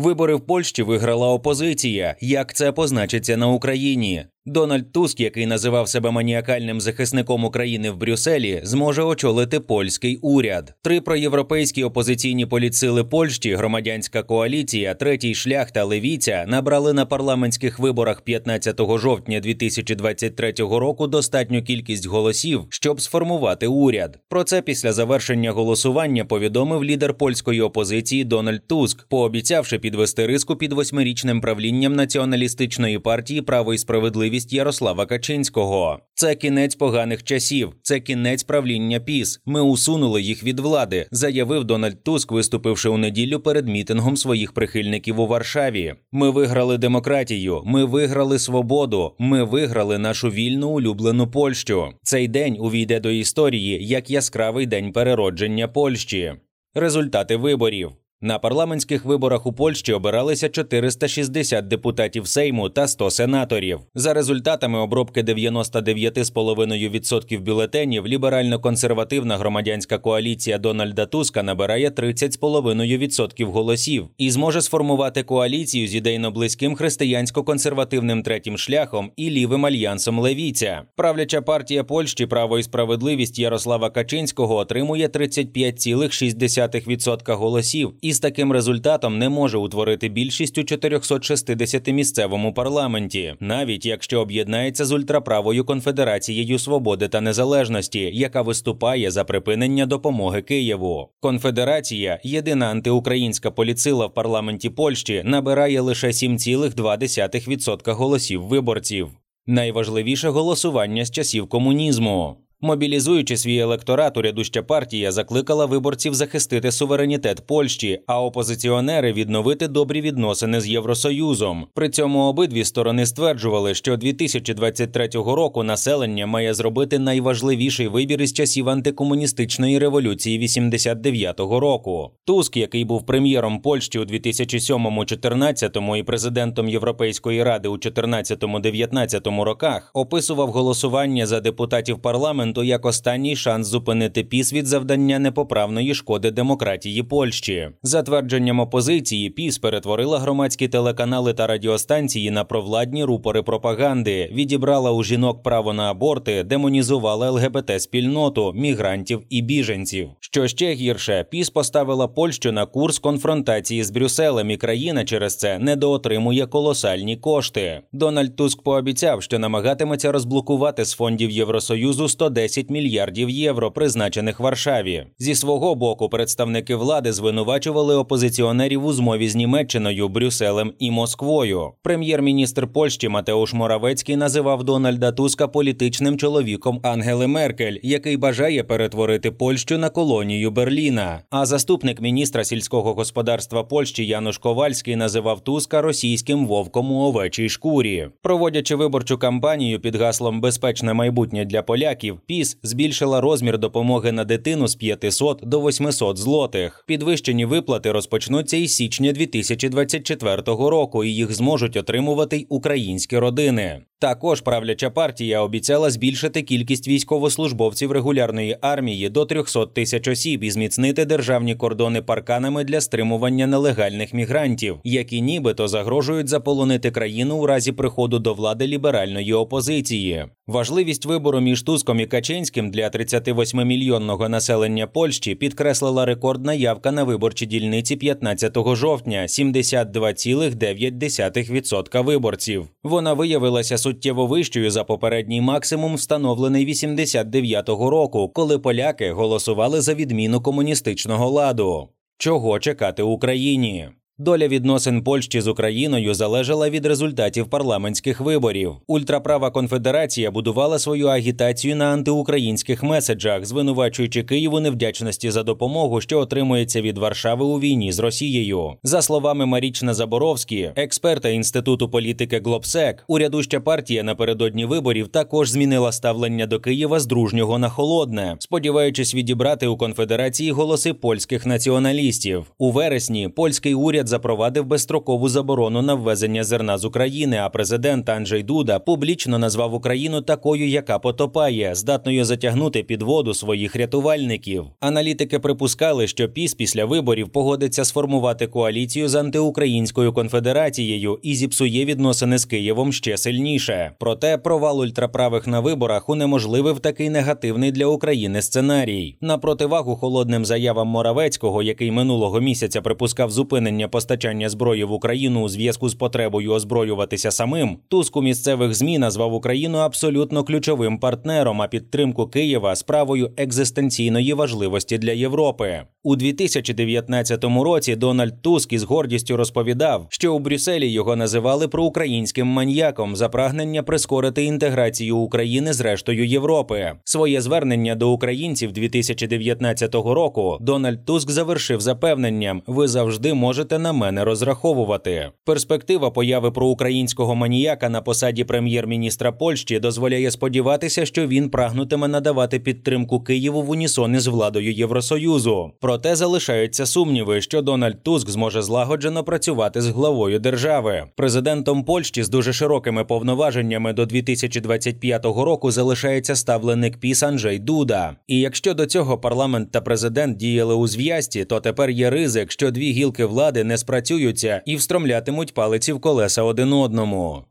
Вибори в Польщі виграла опозиція. Як це позначиться на Україні? Дональд Туск, який називав себе маніакальним захисником України в Брюсселі, зможе очолити польський уряд. Три проєвропейські опозиційні політсили Польщі, громадянська коаліція, третій шлях та левіця набрали на парламентських виборах 15 жовтня 2023 року достатню кількість голосів, щоб сформувати уряд. Про це після завершення голосування повідомив лідер польської опозиції Дональд Туск, пообіцявши підвести риску під восьмирічним правлінням націоналістичної партії Право і справедливість можливість Ярослава Качинського. Це кінець поганих часів, це кінець правління піс. Ми усунули їх від влади, заявив Дональд Туск, виступивши у неділю перед мітингом своїх прихильників у Варшаві. Ми виграли демократію, ми виграли свободу, ми виграли нашу вільну улюблену Польщу. Цей день увійде до історії як яскравий день переродження Польщі. Результати виборів. На парламентських виборах у Польщі обиралися 460 депутатів Сейму та 100 сенаторів. За результатами обробки 99,5% бюлетенів ліберально-консервативна громадянська коаліція Дональда Туска набирає 30,5% голосів і зможе сформувати коаліцію з ідейно близьким християнсько-консервативним третім шляхом і лівим альянсом Левіця. Правляча партія Польщі Право і справедливість Ярослава Качинського отримує 35,6% голосів і з таким результатом не може утворити більшість у 460 місцевому парламенті, навіть якщо об'єднається з ультраправою конфедерацією свободи та незалежності, яка виступає за припинення допомоги Києву. Конфедерація, єдина антиукраїнська поліцила в парламенті Польщі, набирає лише 7,2% голосів виборців. Найважливіше голосування з часів комунізму. Мобілізуючи свій електорат, урядуща партія закликала виборців захистити суверенітет Польщі, а опозиціонери відновити добрі відносини з Євросоюзом. При цьому обидві сторони стверджували, що 2023 року населення має зробити найважливіший вибір із часів антикомуністичної революції 89-го року. Туск, який був прем'єром Польщі у 2007-14 і президентом Європейської ради у 14-19 роках, описував голосування за депутатів парламенту парламенту як останній шанс зупинити піс від завдання непоправної шкоди демократії Польщі. За твердженням опозиції, піс перетворила громадські телеканали та радіостанції на провладні рупори пропаганди, відібрала у жінок право на аборти, демонізувала ЛГБТ-спільноту, мігрантів і біженців. Що ще гірше, піс поставила Польщу на курс конфронтації з Брюсселем, і країна через це недоотримує колосальні кошти. Дональд Туск пообіцяв, що намагатиметься розблокувати з фондів Євросоюзу 110 10 мільярдів євро, призначених Варшаві. Зі свого боку представники влади звинувачували опозиціонерів у змові з Німеччиною, Брюсселем і Москвою. Прем'єр-міністр Польщі Матеуш Моравецький називав Дональда Туска політичним чоловіком Ангели Меркель, який бажає перетворити Польщу на колонію Берліна. А заступник міністра сільського господарства Польщі Януш Ковальський називав Туска російським вовком у овечій шкурі, проводячи виборчу кампанію під гаслом Безпечне майбутнє для поляків. ПІС збільшила розмір допомоги на дитину з 500 до 800 злотих. Підвищені виплати розпочнуться із січня 2024 року, і їх зможуть отримувати й українські родини. Також правляча партія обіцяла збільшити кількість військовослужбовців регулярної армії до 300 тисяч осіб і зміцнити державні кордони парканами для стримування нелегальних мігрантів, які нібито загрожують заполонити країну у разі приходу до влади ліберальної опозиції. Важливість вибору між Туском і Качинським для 38-мільйонного населення Польщі підкреслила рекордна явка на виборчі дільниці 15 жовтня 72,9% виборців. Вона виявилася суттєво вищою за попередній максимум, встановлений 89-го року, коли поляки голосували за відміну комуністичного ладу. Чого чекати Україні? Доля відносин Польщі з Україною залежала від результатів парламентських виборів. Ультраправа конфедерація будувала свою агітацію на антиукраїнських меседжах, звинувачуючи Києву невдячності за допомогу, що отримується від Варшави у війні з Росією. За словами Марічна Заборовські, експерта інституту політики Глобсек, урядуща партія напередодні виборів також змінила ставлення до Києва з дружнього на холодне, сподіваючись відібрати у конфедерації голоси польських націоналістів. У вересні польський уряд запровадив безстрокову заборону на ввезення зерна з України. А президент Анджей Дуда публічно назвав Україну такою, яка потопає, здатною затягнути під воду своїх рятувальників. Аналітики припускали, що піс після виборів погодиться сформувати коаліцію з антиукраїнською конфедерацією і зіпсує відносини з Києвом ще сильніше. Проте провал ультраправих на виборах унеможливив такий негативний для України сценарій. На противагу холодним заявам Моравецького, який минулого місяця припускав зупинення постачання зброї в Україну у зв'язку з потребою озброюватися самим, Туск у місцевих змі назвав Україну абсолютно ключовим партнером, а підтримку Києва справою екзистенційної важливості для Європи. У 2019 році Дональд Туск із гордістю розповідав, що у Брюсселі його називали проукраїнським маньяком за прагнення прискорити інтеграцію України з рештою Європи. Своє звернення до українців 2019 року Дональд Туск завершив запевненням: ви завжди можете на мене розраховувати. Перспектива появи проукраїнського маніяка на посаді прем'єр-міністра Польщі дозволяє сподіватися, що він прагнутиме надавати підтримку Києву в унісон із владою Євросоюзу. Проте залишаються сумніви, що Дональд Туск зможе злагоджено працювати з главою держави. Президентом Польщі з дуже широкими повноваженнями до 2025 року залишається ставленик піс Анджей Дуда. І якщо до цього парламент та президент діяли у зв'язці, то тепер є ризик, що дві гілки влади не спрацюються і встромлятимуть палиці в колеса один одному.